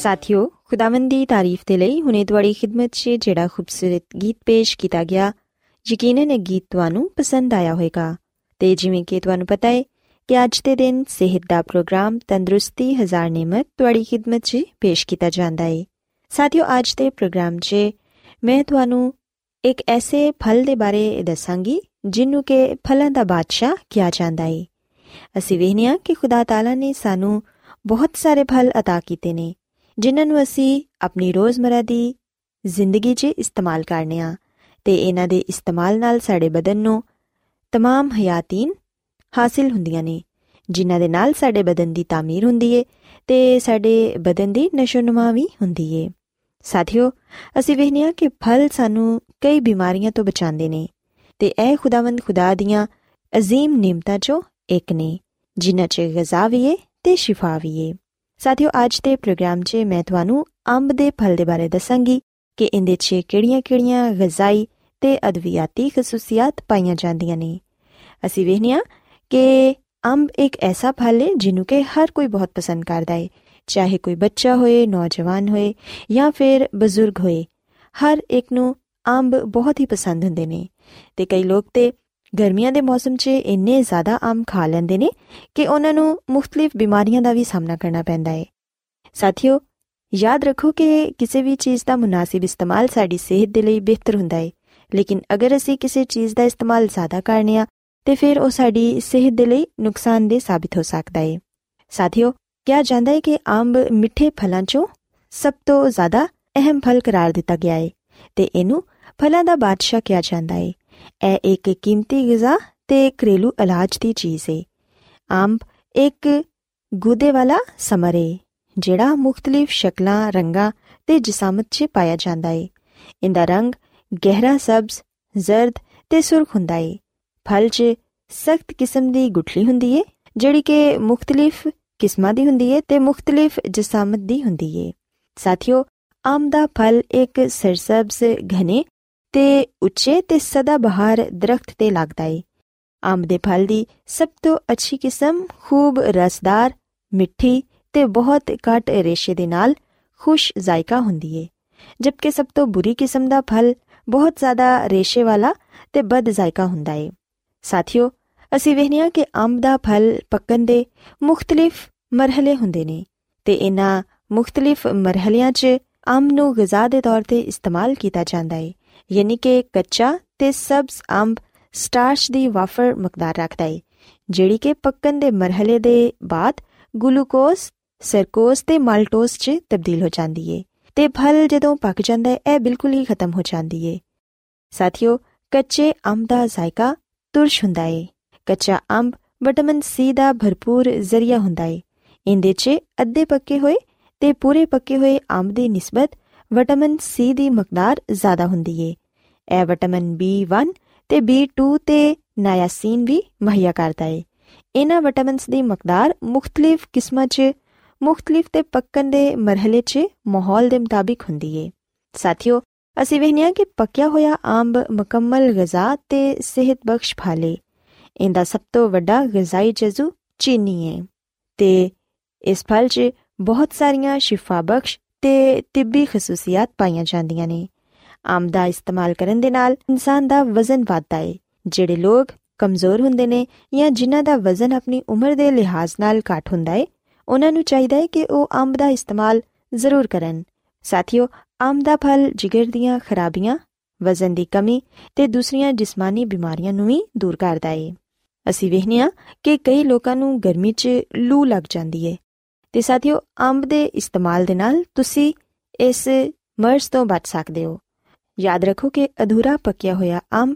ਸਾਥਿਓ ਖੁਦਾਵੰਦ ਦੀ ਤਾਰੀਫ ਦੇ ਲਈ ਹੁਨੇ ਤੁਹਾਡੀ ਖਿਦਮਤ 'ਚ ਜਿਹੜਾ ਖੂਬਸੂਰਤ ਗੀਤ ਪੇਸ਼ ਕੀਤਾ ਗਿਆ ਯਕੀਨਨ ਇਹ ਗੀਤ ਤੁਹਾਨੂੰ ਪਸੰਦ ਆਇਆ ਹੋਵੇਗਾ ਤੇ ਜਿਵੇਂ ਕਿ ਤੁਹਾਨੂੰ ਪਤਾ ਹੈ ਕਿ ਅੱਜ ਦੇ ਦਿਨ ਸਿਹਤ ਦਾ ਪ੍ਰੋਗਰਾਮ ਤੰਦਰੁਸਤੀ ਹਜ਼ਾਰ ਨਿਮਤ ਤੁਹਾਡੀ ਖਿਦਮਤ 'ਚ ਪੇਸ਼ ਕੀਤਾ ਜਾਂਦਾ ਹੈ ਸਾਥਿਓ ਅੱਜ ਦੇ ਪ੍ਰੋਗਰਾਮ 'ਚ ਮੈਂ ਤੁਹਾਨੂੰ ਇੱਕ ਐਸੇ ਫਲ ਦੇ ਬਾਰੇ ਦੱਸਾਂਗੀ ਜਿਹਨੂੰ ਕਿ ਫਲਾਂ ਦਾ ਬਾਦਸ਼ਾਹ ਕਿਹਾ ਜਾਂਦਾ ਹੈ ਅਸੀਂ ਵੇਖਿਆ ਕਿ ਖੁਦਾ ਤਾਲਾ ਨੇ ਸਾਨੂੰ ਬਹੁਤ ਸਾਰੇ ਫਲ عطا ਕੀਤੇ ਨੇ ਜਿਨ੍ਹਾਂ ਨੂੰ ਅਸੀਂ ਆਪਣੀ ਰੋਜ਼ਮਰਾ ਦੀ ਜ਼ਿੰਦਗੀ 'ਚ ਇਸਤੇਮਾਲ ਕਰਨੇ ਆ ਤੇ ਇਹਨਾਂ ਦੇ ਇਸਤੇਮਾਲ ਨਾਲ ਸਾਡੇ ਬਦਨ ਨੂੰ तमाम ਹਯਾਤੀਨ ਹਾਸਿਲ ਹੁੰਦੀਆਂ ਨੇ ਜਿਨ੍ਹਾਂ ਦੇ ਨਾਲ ਸਾਡੇ ਬਦਨ ਦੀ ਤਾਮੀਰ ਹੁੰਦੀ ਏ ਤੇ ਸਾਡੇ ਬਦਨ ਦੀ ਨਸ਼ੋਨੁਮਾ ਵੀ ਹੁੰਦੀ ਏ ਸਾਥੀਓ ਅਸੀਂ ਵੇਖਿਆ ਕਿ ਫਲ ਸਾਨੂੰ ਕਈ ਬਿਮਾਰੀਆਂ ਤੋਂ ਬਚਾਉਂਦੇ ਨੇ ਤੇ ਇਹ ਖੁਦਾਵੰਦ ਖੁਦਾ ਦੀਆਂ ਅਜ਼ੀਮ ਨਿਮਤਾਂ ਚੋਂ ਇੱਕ ਨੇ ਜਿਨ੍ਹਾਂ 'ਚ ਗਜ਼ਾ ਵੀ ਏ ਤੇ ਸ਼ਿਫਾ ਵੀ ਏ ਸਾਥੀਓ, ਅੱਜ ਦੇ ਪ੍ਰੋਗਰਾਮ 'ਚ ਮੈਂ ਤੁਹਾਨੂੰ ਅੰਬ ਦੇ ਫਲ ਦੇ ਬਾਰੇ ਦੱਸਾਂਗੀ ਕਿ ਇਹਦੇ 'ਚ ਕਿਹੜੀਆਂ-ਕਿਹੜੀਆਂ ਗਜ਼ਾਈ ਤੇ ਅਦਵਿਆਤੀ ਖਸੂਸੀਅਤ ਪਾਈਆਂ ਜਾਂਦੀਆਂ ਨੇ। ਅਸੀਂ ਵੇਖਿਆ ਕਿ ਅੰਬ ਇੱਕ ਐਸਾ ਫਲ ਹੈ ਜਿਹਨੂੰ ਕਿ ਹਰ ਕੋਈ ਬਹੁਤ ਪਸੰਦ ਕਰਦਾ ਹੈ। ਚਾਹੇ ਕੋਈ ਬੱਚਾ ਹੋਏ, ਨੌਜਵਾਨ ਹੋਏ ਜਾਂ ਫਿਰ ਬਜ਼ੁਰਗ ਹੋਏ, ਹਰ ਇੱਕ ਨੂੰ ਅੰਬ ਬਹੁਤ ਹੀ ਪਸੰਦ ਹੁੰਦੇ ਨੇ। ਤੇ ਕਈ ਲੋਕ ਤੇ ਗਰਮੀਆਂ ਦੇ ਮੌਸਮ 'ਚ ਇੰਨੇ ਜ਼ਿਆਦਾ ਅੰਬ ਖਾ ਲੈਂਦੇ ਨੇ ਕਿ ਉਹਨਾਂ ਨੂੰ ਮੁxtਲਿਫ ਬਿਮਾਰੀਆਂ ਦਾ ਵੀ ਸਾਹਮਣਾ ਕਰਨਾ ਪੈਂਦਾ ਹੈ ਸਾਥੀਓ, ਯਾਦ ਰੱਖੋ ਕਿ ਕਿਸੇ ਵੀ ਚੀਜ਼ ਦਾ ਮੁਨਾਸਿਬ ਇਸਤੇਮਾਲ ਸਾਡੀ ਸਿਹਤ ਦੇ ਲਈ ਬਿਹਤਰ ਹੁੰਦਾ ਹੈ ਲੇਕਿਨ ਅਗਰ ਅਸੀਂ ਕਿਸੇ ਚੀਜ਼ ਦਾ ਇਸਤੇਮਾਲ ਜ਼ਿਆਦਾ ਕਰਨੇ ਆ, ਤੇ ਫਿਰ ਉਹ ਸਾਡੀ ਸਿਹਤ ਦੇ ਲਈ ਨੁਕਸਾਨਦੇਹ ਸਾਬਿਤ ਹੋ ਸਕਦਾ ਹੈ ਸਾਥੀਓ, ਕਿਹਾ ਜਾਂਦਾ ਹੈ ਕਿ ਅੰਬ ਮਿੱਠੇ ਫਲਾਂ 'ਚੋਂ ਸਭ ਤੋਂ ਜ਼ਿਆਦਾ ਅਹਿਮ ਫਲ ਕਰਾਰ ਦਿੱਤਾ ਗਿਆ ਹੈ ਤੇ ਇਹਨੂੰ ਫਲਾਂ ਦਾ ਬਾਦਸ਼ਾਹ ਕਿਹਾ ਜਾਂਦਾ ਹੈ ਇਹ ਇੱਕ ਕੀਮਤੀ ਗਿਜ਼ਾ ਤੇ ਘਰੇਲੂ ਇਲਾਜ ਦੀ ਚੀਜ਼ ਹੈ ਅੰਬ ਇੱਕ ਗੁਦੇ ਵਾਲਾ ਸਮਰ ਹੈ ਜਿਹੜਾ ਮੁxtਲਿਫ ਸ਼ਕਲਾਂ ਰੰਗਾਂ ਤੇ ਜਿਸਾਮਤ 'ਚ ਪਾਇਆ ਜਾਂਦਾ ਹੈ ਇਹਦਾ ਰੰਗ ਗਹਿਰਾ ਸਬਜ਼ ਜ਼ਰਦ ਤੇ ਸੁਰਖ ਹੁੰਦਾ ਹੈ ਫਲ 'ਚ ਸਖਤ ਕਿਸਮ ਦੀ ਗੁਠਲੀ ਹੁੰਦੀ ਹੈ ਜਿਹੜੀ ਕਿ ਮੁxtਲਿਫ ਕਿਸਮਾਂ ਦੀ ਹੁੰਦੀ ਹੈ ਤੇ ਮੁxtਲਿਫ ਜਿਸਾਮਤ ਦੀ ਹੁੰਦੀ ਹੈ ਸਾਥੀਓ ਆਮ ਦਾ ਫਲ ਇੱਕ ਸਰਸਬਜ਼ ਘਨੇ ਤੇ ਉੱਚੇ ਤੇ ਸਦਾ ਬਹਾਰ ਦਰਖਤ ਤੇ ਲੱਗਦਾ ਹੈ ਆਮ ਦੇ ਫਲ ਦੀ ਸਭ ਤੋਂ ਅੱਛੀ ਕਿਸਮ ਖੂਬ ਰਸਦਾਰ, ਮਿੱਠੀ ਤੇ ਬਹੁਤ ਘੱਟ ਰੇਸ਼ੇ ਦੇ ਨਾਲ ਖੁਸ਼ ਜ਼ਾਇਕਾ ਹੁੰਦੀ ਹੈ ਜਦਕਿ ਸਭ ਤੋਂ ਬੁਰੀ ਕਿਸਮ ਦਾ ਫਲ ਬਹੁਤ ਜ਼ਿਆਦਾ ਰੇਸ਼ੇ ਵਾਲਾ ਤੇ ਬਦ ਜ਼ਾਇਕਾ ਹੁੰਦਾ ਹੈ ਸਾਥੀਓ, ਅਸੀਂ ਵੇਖਿਆ ਕਿ ਅੰਬ ਦਾ ਫਲ ਪੱਕਣ ਦੇ ਮੁxtਲਿਫ ਮਰਹਲੇ ਹੁੰਦੇ ਨੇ ਤੇ ਇਹਨਾਂ ਮੁxtਲਿਫ ਮਰਹਲਿਆਂ 'ਚ ਅੰਬ ਨੂੰ ਗਿਜ਼ਾ ਦੇ ਤੌਰ ਤੇ ਇਸਤੇਮਾਲ ਕੀਤਾ ਜਾਂਦਾ ਹੈ ਯਾਨੀ ਕਿ ਕੱਚਾ ਤੇ ਸਬਜ਼ ਅੰਬ ਸਟਾਰਚ ਦੀ ਵਾਫਰ ਮਕਦਾਰ ਰੱਖਦਾ ਹੈ ਜਿਹੜੀ ਕਿ ਪੱਕਣ ਦੇ ਮਰਹਲੇ ਦੇ ਬਾਅਦ ਗਲੂਕੋਜ਼, ਸਰਕੋਜ਼ ਤੇ ਮਾਲਟੋਜ਼ 'ਚ ਤਬਦੀਲ ਹੋ ਜਾਂਦੀ ਹੈ ਤੇ ਫਲ ਜਦੋਂ ਪੱਕ ਜਾਂਦਾ ਹੈ ਇਹ ਬਿਲਕੁਲ ਹੀ ਖਤਮ ਹੋ ਜਾਂਦੀ ਹੈ ਸਾਥੀਓ, ਕੱਚੇ ਅੰਬ ਦਾ ਜ਼ਾਇਕਾ ਤੁਰਸ਼ ਹੁੰਦਾ ਹੈ ਕੱਚਾ ਅੰਬ ਵਿਟਾਮਿਨ ਸੀ ਦਾ ਭਰਪੂਰ ਜ਼ਰੀਆ ਹੁੰਦਾ ਹੈ ਇਹਦੇ 'ਚ ਅੱਧੇ ਪੱਕੇ ਹੋਏ ਤੇ ਪੂਰੇ ਪੱਕੇ ਹੋਏ ਅੰਬ ਦੀ ਨਿਸਬਤ ਵਿਟਾਮਿਨ ਸੀ ਦੀ ਮਕਦਾਰ ਜ਼ਿਆਦਾ ਹੁੰਦੀ ਹੈ ਇਹ ਵਿਟਾਮਿਨ B1 ਤੇ B2 ਤੇ ਨਾਇਆਸੀਨ ਵੀ ਮੁਹੱਈਆ ਕਰਦਾ ਹੈ ਇਹਨਾਂ ਵਿਟਾਮਿਨਸ ਦੀ ਮਕਦਾਰ ਮੁxtਲਿਫ ਕਿਸਮਾਂ 'ਚ, ਮੁxtਲਿਫ ਤੇ ਪੱਕਣ ਦੇ ਮਰਹਲੇ 'ਚ ਮਾਹੌਲ ਦੇ ਮੁਤਾਬਿਕ ਹੁੰਦੀ ਹੈ ਸਾਥੀਓ, ਅਸੀਂ ਵੇਖਿਆ ਕਿ ਪੱਕਿਆ ਹੋਇਆ ਅੰਬ ਮੁਕੰਮਲ ਗਿਜ਼ਾ ਤੇ ਸਿਹਤ ਬਖਸ਼ ਫਾਲੇ ਇਹਦਾ ਸਭ ਤੋਂ ਵੱਡਾ ਗਿਜ਼ਾਈ ਜਜ਼ੂ ਚੀਨੀ ਹੈ ਤੇ ਇਸ ਫਲ 'ਚ ਬਹੁਤ ਸਾਰੀਆਂ ਸ਼ਿਫਾ ਬਖਸ਼ ਤੇ ਤਿੱਬੀ ਖਸੂਸੀਅਤ ਪਾਈਆਂ ਜਾਂਦੀਆਂ ਨੇ। ਅੰਬ ਦਾ ਇਸਤੇਮਾਲ ਕਰਨ ਦੇ ਨਾਲ ਇਨਸਾਨ ਦਾ ਵਜ਼ਨ ਵਧਦਾ ਹੈ ਜਿਹੜੇ ਲੋਕ ਕਮਜ਼ੋਰ ਹੁੰਦੇ ਨੇ ਜਾਂ ਜਿਨ੍ਹਾਂ ਦਾ ਵਜ਼ਨ ਆਪਣੀ ਉਮਰ ਦੇ ਲਿਹਾਜ਼ ਨਾਲ ਘੱਟ ਹੁੰਦਾ ਹੈ ਉਹਨਾਂ ਨੂੰ ਚਾਹੀਦਾ ਹੈ ਕਿ ਉਹ ਅੰਬ ਦਾ ਇਸਤੇਮਾਲ ਜ਼ਰੂਰ ਕਰਨ। ਸਾਥੀਓ ਅੰਬ ਦਾ ਫਲ ਜਿਗਰ ਦੀਆਂ ਖਰਾਬੀਆਂ, ਵਜ਼ਨ ਦੀ ਕਮੀ ਤੇ ਦੂਸਰੀਆਂ ਜਿਸਮਾਨੀ ਬਿਮਾਰੀਆਂ ਨੂੰ ਵੀ ਦੂਰ ਕਰਦਾ ਹੈ ਅਸੀਂ ਵੇਖਿਆ ਕਿ ਕਈ ਲੋਕਾਂ ਨੂੰ ਗਰਮੀ 'ਚ ਲੂ ਲੱਗ ਜਾਂਦੀ ਹੈ ਤੇ ਸਾਥੀਓ ਅੰਬ ਦੇ ਇਸਤੇਮਾਲ ਦੇ ਨਾਲ ਤੁਸੀਂ ਇਸ ਮਰਜ਼ ਤੋਂ ਬਚ ਸਕਦੇ ਹੋ। ਯਾਦ ਰੱਖੋ ਕਿ ਅਧੂਰਾ ਪੱਕਿਆ ਹੋਇਆ ਅੰਬ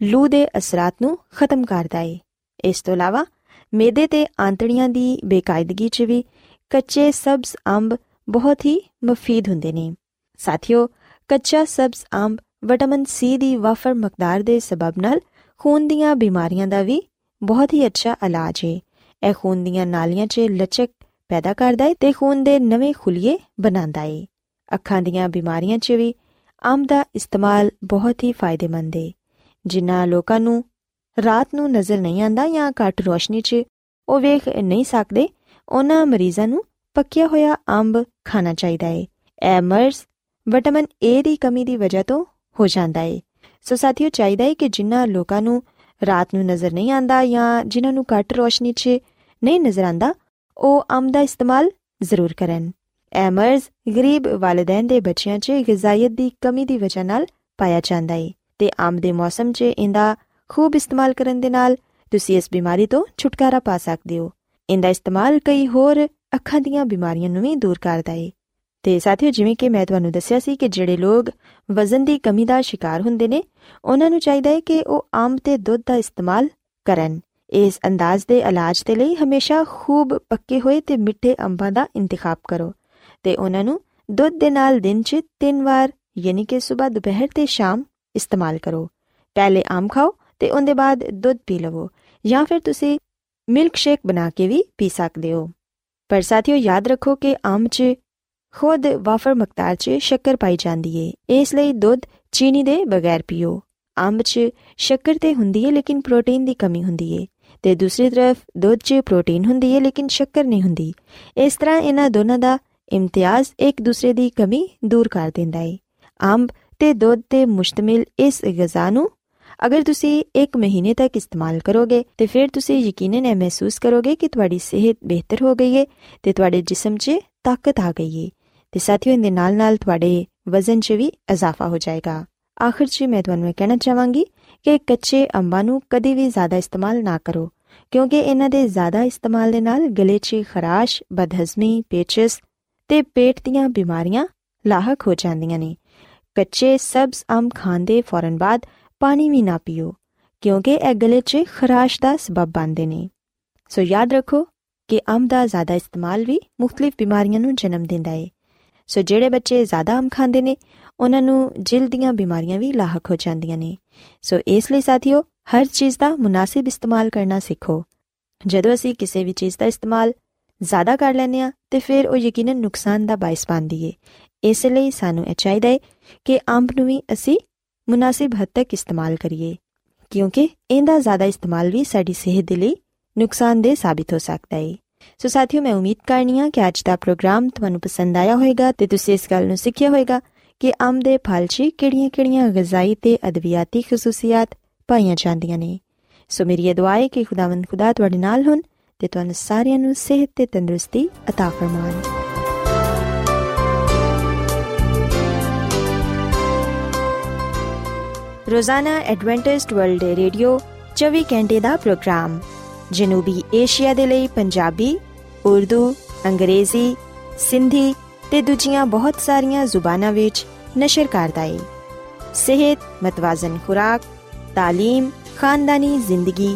ਲੂ ਦੇ ਅਸਰਾਂ ਨੂੰ ਖਤਮ ਕਰਦਾ ਹੈ ਇਸ ਤੋਂ ਇਲਾਵਾ ਮੇਦੇ ਤੇ ਆਂਤੜੀਆਂ ਦੀ ਬੇਕਾਇਦਗੀ 'ਚ ਵੀ ਕੱਚੇ ਸਬਜ਼ ਅੰਬ ਬਹੁਤ ਹੀ ਮਫੀਦ ਹੁੰਦੇ ਨੇ ਸਾਥੀਓ ਕੱਚਾ ਸਬਜ਼ ਅੰਬ ਵਿਟਾਮਿਨ ਸੀ ਦੀ ਵਾਫਰ ਮਕਦਾਰ ਦੇ ਸਬਬ ਨਾਲ ਖੂਨ ਦੀਆਂ ਬਿਮਾਰੀਆਂ ਦਾ ਵੀ ਬਹੁਤ ਹੀ ਅੱਛਾ ਇਲਾਜ ਹੈ ਇਹ ਖੂਨ ਦੀਆਂ ਨਾਲੀਆਂ 'ਚ ਲਚਕ ਪੈਦਾ ਕਰਦਾ ਹੈ ਤੇ ਖੂਨ ਦੇ ਨਵੇਂ ਖੁਲੀਏ ਬਣਾਉਂਦਾ ਹੈ ਅੱਖਾਂ ਦੀਆਂ ਬਿਮਾਰੀਆਂ 'ਚ ਵੀ ਅੰਬ ਦਾ ਇਸਤੇਮਾਲ ਬਹੁਤ ਹੀ ਫਾਇਦੇਮੰਦ ਹੈ ਜਿਨ੍ਹਾਂ ਲੋਕਾਂ ਨੂੰ ਰਾਤ ਨੂੰ ਨਜ਼ਰ ਨਹੀਂ ਆਂਦਾ ਜਾਂ ਘੱਟ ਰੋਸ਼ਨੀ 'ਚ ਉਹ ਵੇਖ ਨਹੀਂ ਸਕਦੇ, ਉਹਨਾਂ ਮਰੀਜ਼ਾਂ ਨੂੰ ਪੱਕਿਆ ਹੋਇਆ ਅੰਬ ਖਾਣਾ ਚਾਹੀਦਾ ਹੈ ਇਹ ਮਰਜ਼ ਵਿਟਾਮਿਨ ਏ ਦੀ ਕਮੀ ਦੀ ਵਜ੍ਹਾ ਤੋਂ ਹੋ ਜਾਂਦਾ ਹੈ ਸੋ ਸਾਥੀਓ, ਚਾਹੀਦਾ ਹੈ ਕਿ ਜਿਨ੍ਹਾਂ ਲੋਕਾਂ ਨੂੰ ਰਾਤ ਨੂੰ ਨਜ਼ਰ ਨਹੀਂ ਆਂਦਾ ਜਾਂ ਜਿਨ੍ਹਾਂ ਨੂੰ ਘੱਟ ਰੋਸ਼ਨੀ 'ਚ ਨਹੀਂ ਨਜ਼ਰ ਆਂਦਾ ਉਹ ਅੰਬ ਦਾ ਇਸਤੇਮਾਲ ਜ਼ਰੂਰ ਕਰਨ। ਇਹ ਮਰਜ਼ ਗਰੀਬ ਵਾਲਿਦੈਨ ਦੇ ਬੱਚਿਆਂ 'ਚ ਗਿਜ਼ਾਇਤ ਦੀ ਕਮੀ ਦੀ ਵਜ੍ਹਾ ਨਾਲ ਪਾਇਆ ਜਾਂਦਾ ਹੈ ਤੇ ਅੰਬ ਦੇ ਮੌਸਮ 'ਚ ਇਹਦਾ ਖੂਬ ਇਸਤੇਮਾਲ ਕਰਨ ਦੇ ਨਾਲ ਤੁਸੀਂ ਇਸ ਬਿਮਾਰੀ ਤੋਂ ਛੁਟਕਾਰਾ ਪਾ ਸਕਦੇ ਹੋ। ਇਹਦਾ ਇਸਤੇਮਾਲ ਕਈ ਹੋਰ ਅੱਖਾਂ ਦੀਆਂ ਬਿਮਾਰੀਆਂ ਨੂੰ ਵੀ ਦੂਰ ਕਰਦਾ ਹੈ ਤੇ ਸਾਥੀਓ, ਜਿਵੇਂ ਕਿ ਮੈਂ ਤੁਹਾਨੂੰ ਦੱਸਿਆ ਸੀ ਕਿ ਜਿਹੜੇ ਲੋਕ ਵਜ਼ਨ ਦੀ ਕਮੀ ਦਾ ਸ਼ਿਕਾਰ ਹੁੰਦੇ ਨੇ, ਉਹਨਾਂ ਨੂੰ ਚਾਹੀਦਾ ਹੈ ਕਿ ਉਹ ਆਮ ਤੇ ਦੁੱਧ ਦਾ ਇਸਤੇਮਾਲ ਕਰਨ। ਇਸ ਅੰਦਾਜ਼ ਦੇ ਇਲਾਜ ਦੇ ਲਈ ਹਮੇਸ਼ਾ ਖੂਬ ਪੱਕੇ ਹੋਏ ਤੇ ਮਿੱਠੇ ਅੰਬਾਂ ਦਾ ਇੰਤਖਾਬ ਕਰੋ। ਤੇ ਉਹਨਾਂ ਨੂੰ ਦੁੱਧ ਦੇ ਨਾਲ ਦਿਨ 'ਚ ਤਿੰਨ ਵਾਰ, ਯਾਨੀ ਕਿ ਸਵੇਰ ਦੁਪਹਿਰ ਤੇ ਸ਼ਾਮ ਇਸਤੇਮਾਲ ਕਰੋ। ਪਹਿਲੇ ਆਮ ਖਾਓ ਤੇ ਉਹਦੇ ਬਾਅਦ ਦੁੱਧ ਪੀ ਲਵੋ ਜਾਂ ਫਿਰ ਤੁਸੀਂ ਮਿਲਕ ਸ਼ੇਕ ਬਣਾ ਕੇ ਵੀ ਪੀ ਸਕਦੇ ਹੋ। ਪਰ ਸਾਥੀਓ, ਯਾਦ ਰੱਖੋ ਕਿ ਆਮ 'ਚ ਖੁਦ ਵਾਫਰ ਮਕਤਾਰ 'ਚ ਸ਼ੱਕਰ ਪਾਈ ਜਾਂਦੀ ਏ। ਇਸ ਲਈ ਦੁੱਧ ਚੀਨੀ ਦੇ ਬਗੈਰ ਪੀਓ। ਅੰਬ 'ਚ ਸ਼ੱਕਰ ਤੇ ਹੁੰਦੀ ਏ, ਲੇਕਿਨ ਪ੍ਰੋਟੀਨ ਦੀ ਕਮੀ ਹੁੰਦੀ ਏ। ਤੇ ਦੂਸਰੀ ਤਰਫ ਦੁੱਧ 'ਚ ਪ੍ਰੋਟੀਨ ਹੁੰਦੀ ਏ, ਲੇਕਿਨ ਸ਼ੱਕਰ ਨਹੀਂ ਹੁੰਦੀ। ਇਸ ਤਰ੍ਹਾਂ ਇਹਨਾਂ ਦੋਨਾਂ ਦਾ ਇਮਤਿਆਜ਼ ਇੱਕ ਦੂਸਰੇ ਦੀ ਕਮੀ ਦੂਰ ਕਰ ਦਿੰਦਾ ਏ। ਅੰਬ ਤੇ ਦੁੱਧ ਤੇ ਮੁਸ਼ਤਮਿਲ ਇਸ ਗਿਜ਼ਾ ਨੂੰ ਅਗਰ ਤੁਸੀਂ 1 ਮਹੀਨੇ ਤੱਕ ਇਸਤੇਮਾਲ ਕਰੋਗੇ ਤੇ ਫਿਰ ਤੁਸੀਂ ਯਕੀਨਨ ਇਹ ਮਹਿਸੂਸ ਕਰੋਗੇ ਕਿ ਤੁਹਾਡੀ ਸਿਹਤ ਬਿਹਤਰ ਹੋ ਗਈ ਹੈ ਤੇ ਤੁਹਾਡੇ ਜਿਸਮ 'ਚ ਤਾਕਤ ਆ ਗਈ ਹੈ ਤੇ ਸਾਥੀਓ ਇਹਦੇ ਨਾਲ-ਨਾਲ ਤੁਹਾਡੇ ਵਜ਼ਨ 'ਚ ਵੀ ਇਜ਼ਾਫਾ ਹੋ ਜਾਏਗਾ। ਆਖਰ 'ਚ ਮੈਂ ਤੁਹਾਨੂੰ ਇਹ ਕਹਿਣਾ ਚਾਹਾਂਗੀ ਕਿ ਕੱਚੇ ਅੰਬਾਂ ਨੂੰ ਕਦੇ ਵੀ ਜ਼ਿਆਦਾ ਇਸਤੇਮਾਲ ਨਾ ਕਰੋ ਕਿਉਂਕਿ ਇਹਨਾਂ ਦੇ ਜ਼ਿਆਦਾ ਇਸਤੇਮਾਲ ਦੇ ਨਾਲ ਗਲੇ 'ਚ ਖਰਾਸ਼, ਬਦਹਜ਼ਮੀ, ਪੇਚਸ ਤੇ ਪੇਟ ਦੀਆਂ ਬਿਮਾਰੀਆਂ ਲਾਹਕ ਹੋ ਜਾਂਦੀਆਂ ਨੇ। ਕੱਚੇ ਸਬਜ਼ ਅੰਬ ਖਾਣ ਦੇ ਫੌਰਨ ਬਾਅਦ ਪਾਣੀ ਵੀ ਨਾ ਪੀਓ, ਕਿਉਂਕਿ ਇਹ ਗਲੇ 'ਚ ਖਰਾਸ਼ ਦਾ ਸਬਬ ਬਣਦੇ ਨੇ। ਸੋ ਯਾਦ ਰੱਖੋ ਕਿ ਅੰਬ ਦਾ ਜ਼ਿਆਦਾ ਇਸਤੇਮਾਲ ਵੀ ਮੁxtਲਿਫ ਬਿਮਾਰੀਆਂ ਨੂੰ ਜਨਮ ਦਿੰਦਾ ਹੈ ਸੋ ਜਿਹੜੇ ਬੱਚੇ ਜ਼ਿਆਦਾ ਅੰਬ ਖਾਂਦੇ ਨੇ, ਉਹਨਾਂ ਨੂੰ ਜਿਲਦ ਦੀਆਂ ਬਿਮਾਰੀਆਂ ਵੀ ਲਾਹਕ ਹੋ ਜਾਂਦੀਆਂ ਨੇ। ਸੋ ਇਸ ਲਈ ਸਾਥੀਓ, ਹਰ ਚੀਜ਼ ਦਾ ਮੁਨਾਸਿਬ ਇਸਤੇਮਾਲ ਕਰਨਾ ਸਿੱਖੋ। ਜਦੋਂ ਅਸੀਂ ਕਿਸੇ ਵੀ ਚੀਜ਼ ਦਾ ਇਸਤੇਮਾਲ ਜ਼ਿਆਦਾ ਕਰ ਲੈਂਦੇ ਆ ਤੇ ਫਿਰ ਉਹ ਯਕੀਨਨ ਨੁਕਸਾਨ ਦਾ ਬਾਇਸ ਬਣਦੀ ਏ ਇਸ ਲਈ ਸਾਨੂੰ ਇਹ ਚਾਹੀਦਾ ਹੈ ਕਿ ਅੰਬ ਨੂੰ ਵੀ ਅਸੀਂ ਮੁਨਾਸਿਬ ਹੱਦ ਤੱਕ ਇਸਤੇਮਾਲ ਕਰੀਏ, ਕਿਉਂਕਿ ਇਹਦਾ ਜ਼ਿਆਦਾ ਇਸਤੇਮਾਲ ਵੀ ਸਾਡੀ ਸਿਹਤ ਦੇ ਲਈ ਨੁਕਸਾਨਦੇਹ ਸਾਬਿਤ ਹੋ ਸਕਦਾ ਹੈ। ਸੋ ਸਾਥੀਓ, ਮੈਂ ਉਮੀਦ ਕਰਨੀ ਆ ਕਿ ਅੱਜ ਦਾ ਪ੍ਰੋਗਰਾਮ ਤੁਹਾਨੂੰ ਪਸੰਦ ਆਇਆ ਹੋਵੇਗਾ ਤੇ ਤੁਸੀਂ ਇਸ ਗੱਲ ਨੂੰ ਸਿੱਖਿਆ ਹੋਵੇਗਾ ਕਿ ਅੰਬ ਦੇ ਫਲ 'ਚ ਕਿਹੜੀਆਂ-ਕਿਹੜੀਆਂ ਗਜ਼ਾਈ ਤੇ ਅਦਵਿਆਤੀ ਖਸੂਸੀਅਤ ਪਾਈਆਂ ਜਾਂਦੀਆਂ ਨੇ। ਸੋ ਮੇਰੀ ਇਹ ਦੁਆ ਹੈ ਕਿ ਖੁਦਾਵੰਦ ਖੁਦਾ ਤੁਹਾਡੇ ਨਾਲ ਹੋਣ ਤੇ ਤੁਹਾਨੂੰ ਸਾਰਿਆਂ ਨੂੰ ਸਿਹਤ ਤੇ ਤੰਦਰੁਸਤੀ عطا ਫਰਮਾਵੇ ਰੋਜ਼ਾਨਾ ਐਡਵੈਂਟਿਸਟ ਵਰਲਡ ਰੇਡੀਓ 24 ਘੰਟੇ ਦਾ ਪ੍ਰੋਗਰਾਮ ਜਨੂਬੀ ਏਸ਼ੀਆ ਦੇ ਲਈ ਪੰਜਾਬੀ ਉਰਦੂ ਅੰਗਰੇਜ਼ੀ ਸਿੰਧੀ ਤੇ ਦੂਜੀਆਂ ਬਹੁਤ ਸਾਰੀਆਂ ਜ਼ੁਬਾਨਾਂ ਵਿੱਚ ਨਸ਼ਰ ਕਰਦਾ ਹੈ ਸਿਹਤ ਮਤਵਾਜ਼ਨ ਖੁਰਾਕ تعلیم ਖਾਨਦਾਨੀ ਜ਼ਿੰਦਗੀ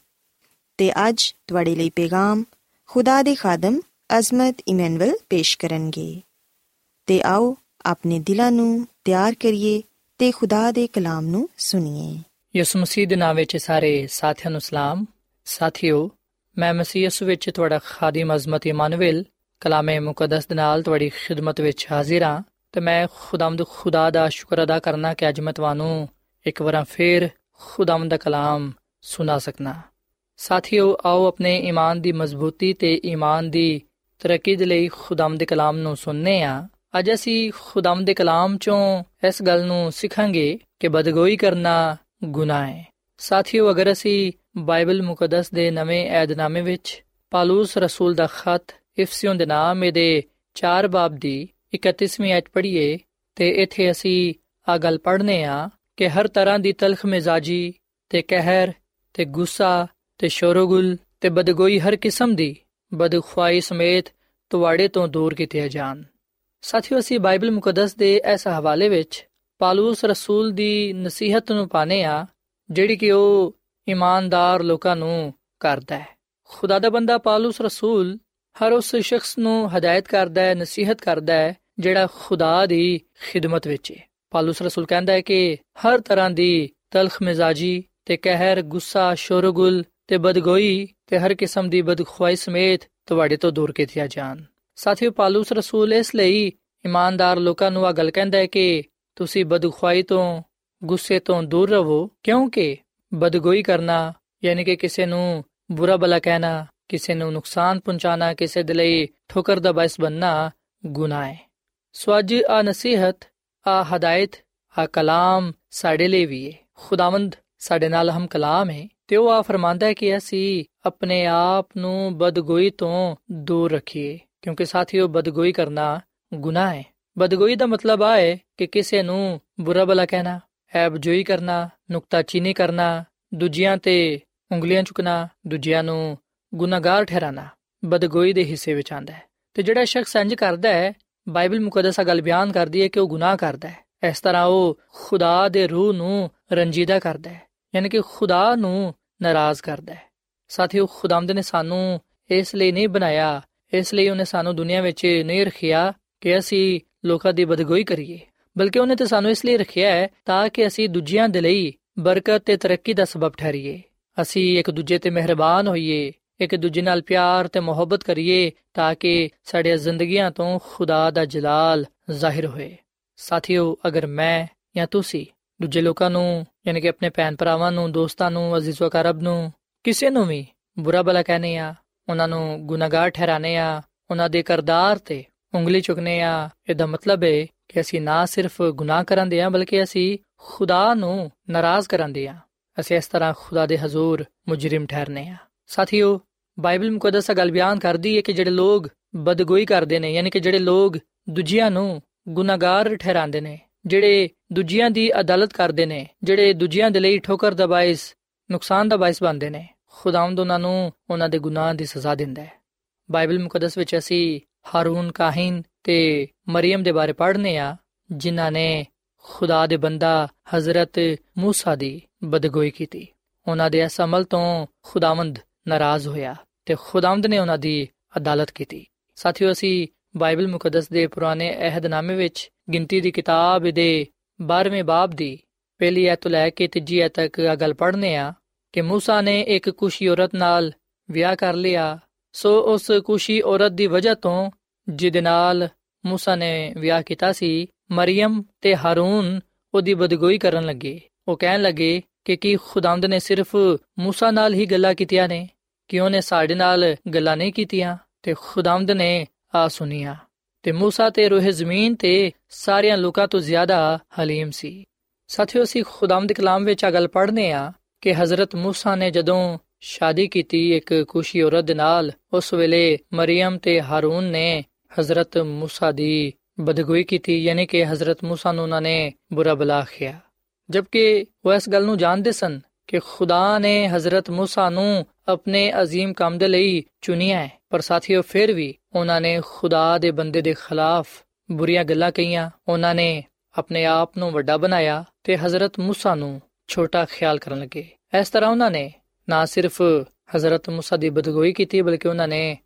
ਤੇ ਅੱਜ ਤੁਹਾਡੇ ਲਈ ਪੈਗਾਮ ਖੁਦਾ ਦੇ ਖਾਦਮ ਅਜ਼ਮਤ ਇਮਨੁਅਲ ਪੇਸ਼ ਕਰਨਗੇ। ਤੇ ਆਓ ਆਪਣੇ ਦਿਲਾਂ ਨੂੰ ਤਿਆਰ ਕਰੀਏ ਤੇ ਖੁਦਾ ਦੇ ਕਲਾਮ ਨੂੰ ਸੁਣੀਏ। ਯਿਸੂ ਮਸੀਹ ਦੇ ਨਾਮ ਵਿੱਚ ਸਾਰੇ ਸਾਥੀਆਂ ਨੂੰ ਸਲਾਮ। ਸਾਥਿਓ, ਮੈਂ ਮਸੀਹ ਯਿਸੂ ਵਿੱਚ ਤੁਹਾਡਾ ਖਾਦਮ ਅਜ਼ਮਤ ਇਮਾਨੁਅਲ ਕਲਾਮੇ ਮੁਕੱਦਸ ਦੇ ਨਾਲ ਤੁਹਾਡੀ ਖਿਦਮਤ ਵਿੱਚ ਹਾਜ਼ਰ ਹਾਂ ਤੇ ਮੈਂ ਖੁਦਾਮਦ ਖੁਦਾ ਦਾ ਸ਼ੁਕਰ ਅਦਾ ਕਰਨਾ ਕਿ ਅੱਜ ਮੈਂ ਤੁਹਾਨੂੰ ਇੱਕ ਵਾਰ ਫੇਰ ਖੁਦਾਮਦ ਦਾ ਕਲਾਮ ਸੁਣਾ ਸਕਣਾ ਸਾਥੀਓ, ਆਓ ਆਪਣੇ ਈਮਾਨ ਦੀ ਮਜ਼ਬੂਤੀ ਤੇ ਈਮਾਨ ਦੀ ਤਰੱਕੀ ਦੇ ਲਈ ਖੁਦਾਮਦ ਦੇ ਕਲਾਮ ਨੂੰ ਸੁਣਨੇ ਆ। ਅੱਜ ਅਸੀਂ ਖੁਦਾਮਦ ਦੇ ਕਲਾਮ ਚੋਂ ਇਸ ਗੱਲ ਨੂੰ ਸਿੱਖਾਂਗੇ ਕਿ ਬਦਗੋਈ ਕਰਨਾ ਗੁਨਾਹ ਹੈ। ਸਾਥੀਓ, ਅਗਰ ਅਸੀਂ ਬਾਈਬਲ ਮੁਕੱਦਸ ਦੇ ਨਵੇਂ ਏਧਨਾਮੇ ਵਿੱਚ ਪਾਲੂਸ ਰਸੂਲ ਦਾ ਖਤ ਇਫਸੀਓਂ ਦੇ ਨਾਮ ਦੇ 4 ਬਾਬ ਦੀ 31ਵੀਂ ਐਤ ਪੜ੍ਹੀਏ ਤੇ ਇੱਥੇ ਅਸੀਂ ਆ ਗੱਲ ਪੜ੍ਹਨੇ ਆ ਕਿ ਹਰ ਤਰ੍ਹਾਂ ਦੀ ਤਲਖ ਮਿਜ਼ਾਜੀ ਤੇ ਕਹਿਰ ਤੇ ਗੁੱਸਾ ਤੇ ਸ਼ੋਰਗੁਲ ਤੇ ਬਦਗੋਈ ਹਰ ਕਿਸਮ ਦੀ ਬਦਖਵਾਈ ਸਮੇਤ ਤੁਹਾਡੇ ਤੋਂ ਦੂਰ ਕੀਤੇ ਜਾਣ। ਸਾਥੀਓ, ਅਸੀਂ ਬਾਈਬਲ ਮੁਕੱਦਸ ਦੇ ਇਸ ਹਵਾਲੇ ਵਿੱਚ ਪਾਲੂਸ ਰਸੂਲ ਦੀ ਨਸੀਹਤ ਨੂੰ ਪਾਣੇ ਆ ਜਿਹੜੀ ਕਿ ਉਹ ਇਮਾਨਦਾਰ ਲੋਕਾਂ ਨੂੰ ਕਰਦਾ ਹੈ। ਖੁਦਾ ਦਾ ਬੰਦਾ ਪਾਲੂਸ ਰਸੂਲ ਹਰ ਉਸ ਸ਼ਖਸ ਨੂੰ ਹਦਾਇਤ ਕਰਦਾ ਹੈ, ਨਸੀਹਤ ਕਰਦਾ ਹੈ, ਜਿਹੜਾ ਖੁਦਾ ਦੀ ਖਿਦਮਤ ਵਿੱਚ ਹੈ। ਪਾਲੂਸ ਰਸੂਲ ਕਹਿੰਦਾ ਹੈ ਕਿ ਹਰ ਤਰ੍ਹਾਂ ਦੀ ਤਲਖ ਮਿਜ਼ਾਜੀ ਤੇ ਕਹਿਰ, ਗੁੱਸਾ, ਸ਼ੋਰਗੁਲ ਤੇ ਬਦਗੋਈ ਤੇ ਹਰ ਕਿਸਮ ਦੀ ਬਦਖੁਆਈ ਸਮੇਤ ਤੁਹਾਡੇ ਤੋਂ ਦੂਰ ਕੀਤੀਆਂ ਜਾਣ। ਸਾਥੀਓ, ਪਾਲੂਸ ਰਸੂਲ ਇਸ ਲਈ ਇਮਾਨਦਾਰ ਲੋਕਾਂ ਨੂੰ ਆ ਗੱਲ ਕਹਿੰਦਾ ਹੈ ਕਿ ਤੁਸੀਂ ਬਦਖੁਆਈ ਤੋਂ, ਗੁੱਸੇ ਤੋਂ ਦੂਰ ਰਹੋ, ਕਿਉਂਕਿ ਬਦਗੋਈ ਕਰਨਾ ਯਾਨੀ ਕਿ ਕਿਸੇ ਨੂੰ ਬੁਰਾ ਭਲਾ ਕਹਿਣਾ, ਕਿਸੇ ਨੂੰ ਨੁਕਸਾਨ ਪਹੁੰਚਾਣਾ ਕਿਸੇ ਦੇ ਲਈ ਠੋਕਰ ਦਾ ਬਾਇਸ ਬੰਨਾ ਗੁਨਾਹ ਹੈ। ਸੋ ਅੱਜ ਆ ਨਸੀਹਤ ਆ ਹਦਾਇਤ ਆ ਕਲਾਮ ਸਾਡੇ ਲਈ ਵੀ ਹੈ। ਖੁਦਾਵੰਦ ਸਾਡੇ ਨਾਲ ਹਮ ਕਲਾਮ ਹੈ। ਤੇ ਉਹ ਆ ਫਰਮਾਂਦਾ ਹੈ ਕਿ ਅਸੀਂ ਆਪਣੇ ਆਪ ਨੂੰ ਬਦਗੋਈ ਤੋਂ ਦੂਰ ਰੱਖੀਏ, ਕਿਉਂਕਿ ਸਾਥੀਓ ਬਦਗੋਈ ਕਰਨਾ ਗੁਨਾਹ ਹੈ। ਬਦਗੋਈ ਦਾ ਮਤਲਬ ਆ ਹੈ ਕਿ ਕਿਸੇ ਨੂੰ ਬੁਰਾ ਭਲਾ ਕਹਿਣਾ, ਐਬ ਜੋਈ ਕਰਨਾ ਨੁਕਤਾਚੀਨੀ ਕਰਨਾ, ਦੂਜਿਆਂ ਤੇ ਉਂਗਲੀਆਂ ਚੁਕਣਾ, ਦੂਜਿਆਂ ਨੂੰ ਗੁਨਾਹਗਾਰ ਠਹਿਰਾਣਾ ਬਦਗੋਈ ਦੇ ਹਿੱਸੇ ਵਿੱਚ ਆਂਦਾ ਹੈ। ਤੇ ਜਿਹੜਾ ਸ਼ਖਸ ਇੰਜ ਕਰਦਾ ਹੈ, ਬਾਈਬਲ ਮੁਕੱਦਸ ਆ ਗੱਲ ਬਿਆਨ ਕਰਦੀ ਹੈ ਕਿ ਉਹ ਗੁਨਾਹ ਕਰਦਾ ਹੈ। ਇਸ ਤਰ੍ਹਾਂ ਉਹ ਖੁਦਾ ਦੇ ਰੂਹ ਨੂੰ ਰੰਜੀਦਾ ਕਰਦਾ ਹੈ। ਯਾਨੀ ਕਿ ਖੁਦਾ ਨੂੰ ਨਾਰਾਜ਼ ਕਰਦਾ ਹੈ। ਸਾਥੀਓ ਖੁਦਾਮਦ ਨੇ ਸਾਨੂੰ ਇਸ ਲਈ ਨਹੀਂ ਬਣਾਇਆ, ਇਸ ਲਈ ਉਹਨੇ ਸਾਨੂੰ ਦੁਨੀਆ ਵਿੱਚ ਨਹੀਂ ਰੱਖਿਆ ਕਿ ਅਸੀਂ ਲੋਕਾਂ ਦੀ ਬਦਗੋਈ ਕਰੀਏ, ਬਲਕਿ ਉਹਨੇ ਤੇ ਸਾਨੂੰ ਇਸ ਲਈ ਰੱਖਿਆ ਹੈ ਤਾਂ ਕਿ ਅਸੀਂ ਦੂਜਿਆਂ ਦੇ ਲਈ ਬਰਕਤ ਤੇ ਤਰੱਕੀ ਦਾ ਸਬਬ ਠਹਿਰੀਏ। ਅਸੀਂ ਇੱਕ ਦੂਜੇ ਤੇ ਮਿਹਰਬਾਨ ਹੋਈਏ, ਇੱਕ ਦੂਜੇ ਨਾਲ ਪਿਆਰ ਤੇ ਮੁਹੱਬਤ ਕਰੀਏ ਤਾਂ ਕਿ ਸਾਡੇ ਜ਼ਿੰਦਗੀਆਂ ਤੋਂ ਖੁਦਾ ਦਾ ਜਲਾਲ ਜ਼ਾਹਿਰ ਹੋਏ। ਸਾਥੀਓ, ਅਗਰ ਮੈਂ ਜਾਂ ਤੁਸੀਂ ਦੂਜੇ ਲੋਕਾਂ ਨੂੰ, ਯਾਨੀ ਕਿ ਆਪਣੇ ਭੈਣ ਭਰਾਵਾਂ ਨੂੰ, ਦੋਸਤਾਂ ਨੂੰ, ਅਜ਼ੀਜ਼ ਵਕਰਬ ਨੂੰ, ਕਿਸੇ ਨੂੰ ਵੀ ਬੁਰਾ ਭਲਾ ਕਹਨੇ ਆ, ਉਹਨਾਂ ਨੂੰ ਗੁਨਾਹਗਾਰ ਠਹਿਰਾਣੇ ਆ, ਉਹਨਾਂ ਦੇ ਕਰਦਾਰ ਤੇ ਉਂਗਲੀ ਚੁਕਨੇ ਆ। ਇਹਦਾ ਮਤਲਬ ਹੈ ਕਿ ਅਸੀਂ ਨਾ ਸਿਰਫ ਗੁਨਾਹ ਕਰਾਂਦੇ ਆ, ਬਲਕਿ ਅਸੀਂ ਖੁਦਾ ਨੂੰ ਨਾਰਾਜ਼ ਕਰਾਂਦੇ ਆ। ਅਸੀਂ ਇਸ ਤਰ੍ਹਾਂ ਖੁਦਾ ਦੇ ਹਜ਼ੂਰ ਮੁਜਰਮ ਠਹਿਰਨੇ ਆ। ਸਾਥੀਓ, ਬਾਈਬਲ ਮੁਕੱਦਸ ਗੱਲ ਬਿਆਨ ਕਰਦੀ ਹੈ ਕਿ ਜਿਹੜੇ ਲੋਗ ਬਦਗੋਈ ਕਰਦੇ ਨੇ, ਯਾਨੀ ਕਿ ਜਿਹੜੇ ਲੋਗ ਦੂਜਿਆਂ ਨੂੰ ਗੁਨਾਹਗਾਰ ਠਹਿਰਾਉਂਦੇ ਨੇ, ਜਿਹੜੇ ਦੂਜਿਆਂ ਦੀ ਅਦਾਲਤ ਕਰਦੇ ਨੇ ਜਿਹੜੇ ਦੂਜਿਆਂ ਦੇ ਲਈ ਠੋਕਰ ਦਾ ਬਾਇਸ ਨੁਕਸਾਨ ਦਾ ਬਾਇਸ ਬਣਦੇ ਨੇ ਖੁਦਾਵੰਦ ਉਹਨਾਂ ਨੂੰ ਉਹਨਾਂ ਦੇ ਗੁਨਾਹ ਦੀ ਸਜ਼ਾ ਦਿੰਦਾ ਹੈ ਬਾਈਬਲ ਮੁਕੱਦਸ ਵਿੱਚ ਅਸੀਂ ਹਾਰੂਨ ਕਾਹਿਨ ਤੇ ਮਰੀਮ ਦੇ ਬਾਰੇ ਪੜ੍ਹਨੇ ਆ ਜਿਨ੍ਹਾਂ ਨੇ ਖੁਦਾ ਦੇ ਬੰਦਾ ਹਜ਼ਰਤ موسی ਦੀ ਬਦਗੋਈ ਕੀਤੀ ਉਹਨਾਂ ਦੇ ਇਸ ਅਮਲ ਤੋਂ ਖੁਦਾਵੰਦ ਨਾਰਾਜ਼ ਹੋਇਆ ਤੇ ਖੁਦਾਵੰਦ ਨੇ ਉਹਨਾਂ ਦੀ ਅਦਾਲਤ ਕੀਤੀ ਸਾਥੀਓ ਅਸੀਂ ਬਾਈਬਲ ਮੁਕੱਦਸ ਦੇ ਪੁਰਾਣੇ ਅਹਿਦਨਾਮੇ ਵਿੱਚ ਗਿਣਤੀ ਦੀ ਕਿਤਾਬ ਦੇ 12ਵੇਂ ਬਾਬ ਦੀ ਪਹਿਲੀ ਐਤ ਤੋਂ ਲੈ ਕੇ ਤੀਜੀ ਐਤ ਤੱਕ ਆ ਗੱਲ ਪੜ੍ਹਨੇ ਆ ਕਿ موسی ਨੇ ਇੱਕ ਕੁਸ਼ੀ ਔਰਤ ਨਾਲ ਵਿਆਹ ਕਰ ਲਿਆ ਸੋ ਉਸ ਕੁਸ਼ੀ ਔਰਤ ਦੀ ਵਜ੍ਹਾ ਤੋਂ ਜਿਹਦੇ ਨਾਲ موسی ਨੇ ਵਿਆਹ ਕੀਤਾ ਸੀ ਮਰੀਮ ਤੇ ਹਾਰੂਨ ਉਹਦੀ ਬਦਗੋਈ ਕਰਨ ਲੱਗੇ ਉਹ ਕਹਿਣ ਲੱਗੇ ਕਿ ਕੀ ਖੁਦਾਵੰਦ ਨੇ ਸਿਰਫ موسی ਨਾਲ ਹੀ ਗੱਲਾਂ ਕੀਤੀਆਂ ਨੇ ਕਿ ਉਹਨੇ ਸਾਡੇ ਨਾਲ ਗੱਲਾਂ ਨਹੀਂ ਕੀਤੀਆਂ ਤੇ ਖੁਦਾਵੰਦ ਨੇ ਆ ਸੁਨੀਆਂ ਤੇ موسی ਤੇ ਰੂਹ ਜ਼ਮੀਨ ਤੇ ਸਾਰਿਆਂ ਲੋਕਾਂ ਤੋਂ ਜ਼ਿਆਦਾ ਹਲੀਮ ਸੀ ਸਾਥੀਓ ਅਸੀਂ ਖੁਦਾਵੰਦ ਦੇ ਕਲਾਮ ਵਿੱਚ ਆ ਗੱਲ ਪੜ੍ਹਨੇ ਆ ਕਿ ਹਜ਼ਰਤ موسی ਨੇ ਜਦੋਂ ਸ਼ਾਦੀ ਕੀਤੀ ਇੱਕ ਖੁਸ਼ੀ ਔਰਤ ਦੇ ਨਾਲ ਉਸ ਵੇਲੇ ਮਰੀਮ ਤੇ ਹਾਰੂਨ ਨੇ ਹਜ਼ਰਤ موسی ਦੀ ਬਦਗੋਈ ਕੀਤੀ ਯਾਨੀ ਕਿ ਹਜ਼ਰਤ موسی ਨੂੰ ਉਹਨਾਂ ਨੇ ਬੁਰਾ ਬਲਾ ਆਖਿਆ ਜਦਕਿ ਉਹ ਇਸ ਗੱਲ ਨੂੰ ਜਾਣਦੇ ਸਨ ਕਿ ਖੁਦਾ ਨੇ ਹਜ਼ਰਤ موسی ਨੂੰ ਆਪਣੇ عظیم ਕੰਮ ਦੇ ਲਈ ਚੁਣਿਆ ਹੈ ਪਰ ਸਾਥੀਓ ਫਿਰ ਵੀ ਉਹਨਾਂ ਨੇ ਖੁਦਾ ਦੇ ਬੰਦੇ ਦੇ ਖਿਲਾਫ ਬੁਰੀਆਂ ਗੱਲਾਂ ਕਹੀਆਂ ਉਹਨਾਂ ਨੇ ਆਪਣੇ ਆਪ ਨੂੰ ਵੱਡਾ ਬਣਾਇਆ ਤੇ ਹਜ਼ਰਤ موسی ਨੂੰ ਛੋਟਾ ਖਿਆਲ ਕਰਨ ਲੱਗੇ ਇਸ ਤਰ੍ਹਾਂ ਉਹਨਾਂ ਨੇ ਨਾ ਸਿਰਫ ਹਜ਼ਰਤ موسی ਦੀ ਬਦਗੋਈ ਕੀਤੀ ਬਲਕਿ ਉਹਨਾਂ ਨੇ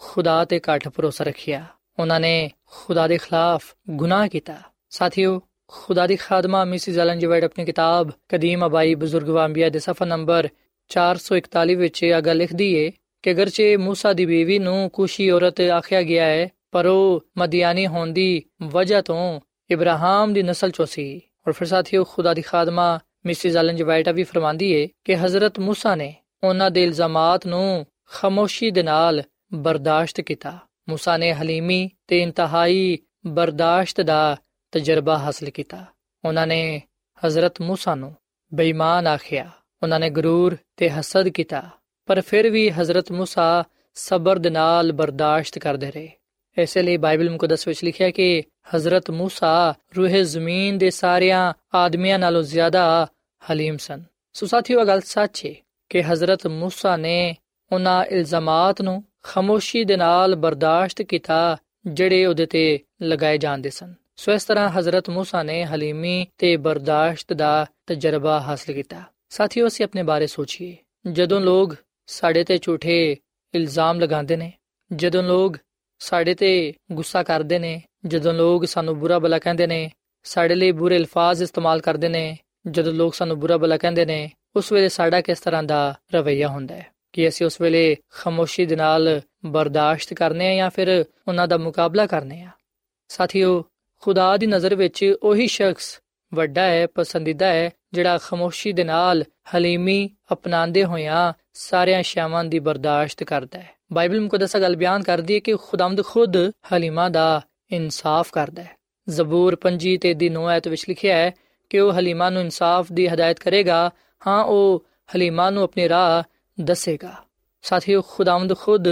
ਖੁਦਾ ਤੇ ਘੱਟ ਭਰੋਸਾ ਰੱਖਿਆ ਉਹਨਾਂ ਨੇ ਖੁਦਾ ਦੇ ਖਿਲਾਫ ਗੁਨਾਹ ਕੀਤਾ ਸਾਥੀਓ ਖੁਦਾ ਦੀ ਖਾਦਮਾ ਮਿਸਿਸ ਐਲਨ ਜੀ ਵਾਈਟ ਆਪਣੀ ਕਿਤਾਬ ਕਦੀਮ ਅਬਾਈ ਬਜ਼ੁਰਗ ਵਾਂਬੀਆ ਦੇ ਸਫਾ ਨੰਬਰ 441 ਵਿੱਚ ਇਹ ਗੱਲ ਲਿਖਦੀ ਏ ਕਿ ਅਗਰਚੇ موسی ਦੀ ਬੀਵੀ ਨੂੰ ਕੁਸ਼ੀ ਔਰਤ ਆਖਿਆ ਗਿਆ ਹੈ ਪਰ ਉਹ ਮਦੀਆਨੀ ਹੋਣ ਦੀ ਵਜ੍ਹਾ ਤੋਂ ਇਬਰਾਹਿਮ ਦੀ ਨਸਲ ਚੋਂ ਸੀ ਔਰ ਫਿਰ ਸਾਥੀਓ ਖੁਦਾ ਦੀ ਖਾਦਮਾ ਮਿਸਿਸ ਐਲਨ ਜੀ ਵਾਈਟ ਵੀ ਫਰਮਾਂਦੀ ਏ ਕਿ ਹਜ਼ਰਤ موسی ਨੇ ਉਹਨਾਂ ਦੇ ਇਲਜ਼ਾਮਾਤ ਨੂੰ ਖਾਮੋਸ਼ੀ ਦੇ ਨਾਲ ਬਰਦਾਸ਼ਤ ਕੀਤਾ موسی ਨੇ ਹਲੀਮੀ ਤੇ ਇੰਤਹਾਈ ਬਰਦਾਸ਼ਤ ਦਾ ਤਜਰਬਾ ਹਾਸਲ ਕੀਤਾ ਉਹਨਾਂ ਨੇ ਹਜ਼ਰਤ موسی ਨੂੰ ਬੇਈਮਾਨ ਆਖਿਆ ਉਹਨਾਂ ਨੇ ਗਰੂਰ ਤੇ ਹਸਦ ਕੀਤਾ ਪਰ ਫਿਰ ਵੀ ਹਜ਼ਰਤ موسی ਸਬਰ ਦੇ ਨਾਲ ਬਰਦਾਸ਼ਤ ਕਰਦੇ ਰਹੇ ਇਸੇ ਲਈ ਬਾਈਬਲ ਮੁਕੱਦਸ ਵਿੱਚ ਲਿਖਿਆ ਕਿ ਹਜ਼ਰਤ موسی ਰੂਹ ਜ਼ਮੀਨ ਦੇ ਸਾਰਿਆਂ ਆਦਮੀਆਂ ਨਾਲੋਂ ਜ਼ਿਆਦਾ ਹਲੀਮ ਸਨ ਸੋ ਸਾਥੀਓ ਗੱਲ ਸੱਚ ਹੈ ਕਿ ਹਜ਼ਰਤ موسی ਨੇ ਉਹਨਾਂ ਇਲਜ਼ਾਮਾਤ ਨੂੰ ਖਾਮੋਸ਼ੀ ਦੇ ਨਾਲ ਬਰਦਾਸ਼ਤ ਕੀਤਾ ਜਿਹੜੇ ਉਹਦੇ ਤੇ ਲਗਾਏ ਜਾਂਦੇ ਸਨ ਸੋ ਇਸ ਤਰ੍ਹਾਂ ਹਜ਼ਰਤ موسی ਨੇ ਹਲੀਮੀ ਤੇ ਬਰਦਾਸ਼ਤ ਦਾ ਤਜਰਬਾ ਹਾਸਲ ਕੀਤਾ ਸਾਥੀਓ, ਅਸੀਂ ਆਪਣੇ ਬਾਰੇ ਸੋਚੀਏ। ਜਦੋਂ ਲੋਕ ਸਾਡੇ ਤੇ ਝੂਠੇ ਇਲਜ਼ਾਮ ਲਗਾਉਂਦੇ ਨੇ, ਜਦੋਂ ਲੋਕ ਸਾਡੇ ਤੇ ਗੁੱਸਾ ਕਰਦੇ ਨੇ, ਜਦੋਂ ਲੋਕ ਸਾਨੂੰ ਬੁਰਾ ਭਲਾ ਕਹਿੰਦੇ ਨੇ, ਸਾਡੇ ਲਈ ਬੁਰੇ ਅਲਫਾਜ਼ ਇਸਤੇਮਾਲ ਕਰਦੇ ਨੇ, ਜਦੋਂ ਲੋਕ ਸਾਨੂੰ ਬੁਰਾ ਭਲਾ ਕਹਿੰਦੇ ਨੇ, ਉਸ ਵੇਲੇ ਸਾਡਾ ਕਿਸ ਤਰ੍ਹਾਂ ਦਾ ਰਵਈਆ ਹੁੰਦਾ ਹੈ? ਕਿ ਅਸੀਂ ਉਸ ਵੇਲੇ ਖਾਮੋਸ਼ੀ ਦੇ ਨਾਲ ਬਰਦਾਸ਼ਤ ਕਰਨੇ ਆ ਜਾਂ ਫਿਰ ਉਹਨਾਂ ਦਾ ਮੁਕਾਬਲਾ ਕਰਨੇ ਆ? ਸਾਥੀਓ, ਖੁਦਾ ਦੀ ਨਜ਼ਰ ਵਿੱਚ ਉਹੀ ਸ਼ਖਸ ਵੱਡਾ ਹੈ, ਪਸੰਦੀਦਾ ਹੈ ਜਿਹੜਾ ਖਾਮੋਸ਼ੀ ਦੇ ਨਾਲ ਹਲੀਮੀ ਅਪਣਾਉਂਦੇ ਹੋਇਆਂ ਸਾਰਿਆਂ ਸ਼ਾਮਾਂ ਦੀ ਬਰਦਾਸ਼ਤ ਕਰਦਾ ਹੈ। ਬਾਈਬਲ ਮੁਕੱਦਸ ਗੱਲ ਬਿਆਨ ਕਰਦੀ ਹੈ ਕਿ ਖੁਦਾਵੰਦ ਖੁਦ ਹਲੀਮਾ ਦਾ ਇਨਸਾਫ ਕਰਦਾ ਹੈ। ਜ਼ਬੂਰ 5 ਤੇ ਦੀ 9 ਆਇਤ ਵਿੱਚ ਲਿਖਿਆ ਹੈ ਕਿ ਉਹ ਹਲੀਮਾ ਨੂੰ ਇਨਸਾਫ ਦੀ ਹਦਾਇਤ ਕਰੇਗਾ, ਹਾਂ ਉਹ ਹਲੀਮਾ ਨੂੰ ਆਪਣੀ ਰਾਹ ਦੱਸੇਗਾ। ਸਾਥੀਓ, ਖੁਦਾਵੰਦ ਖੁਦ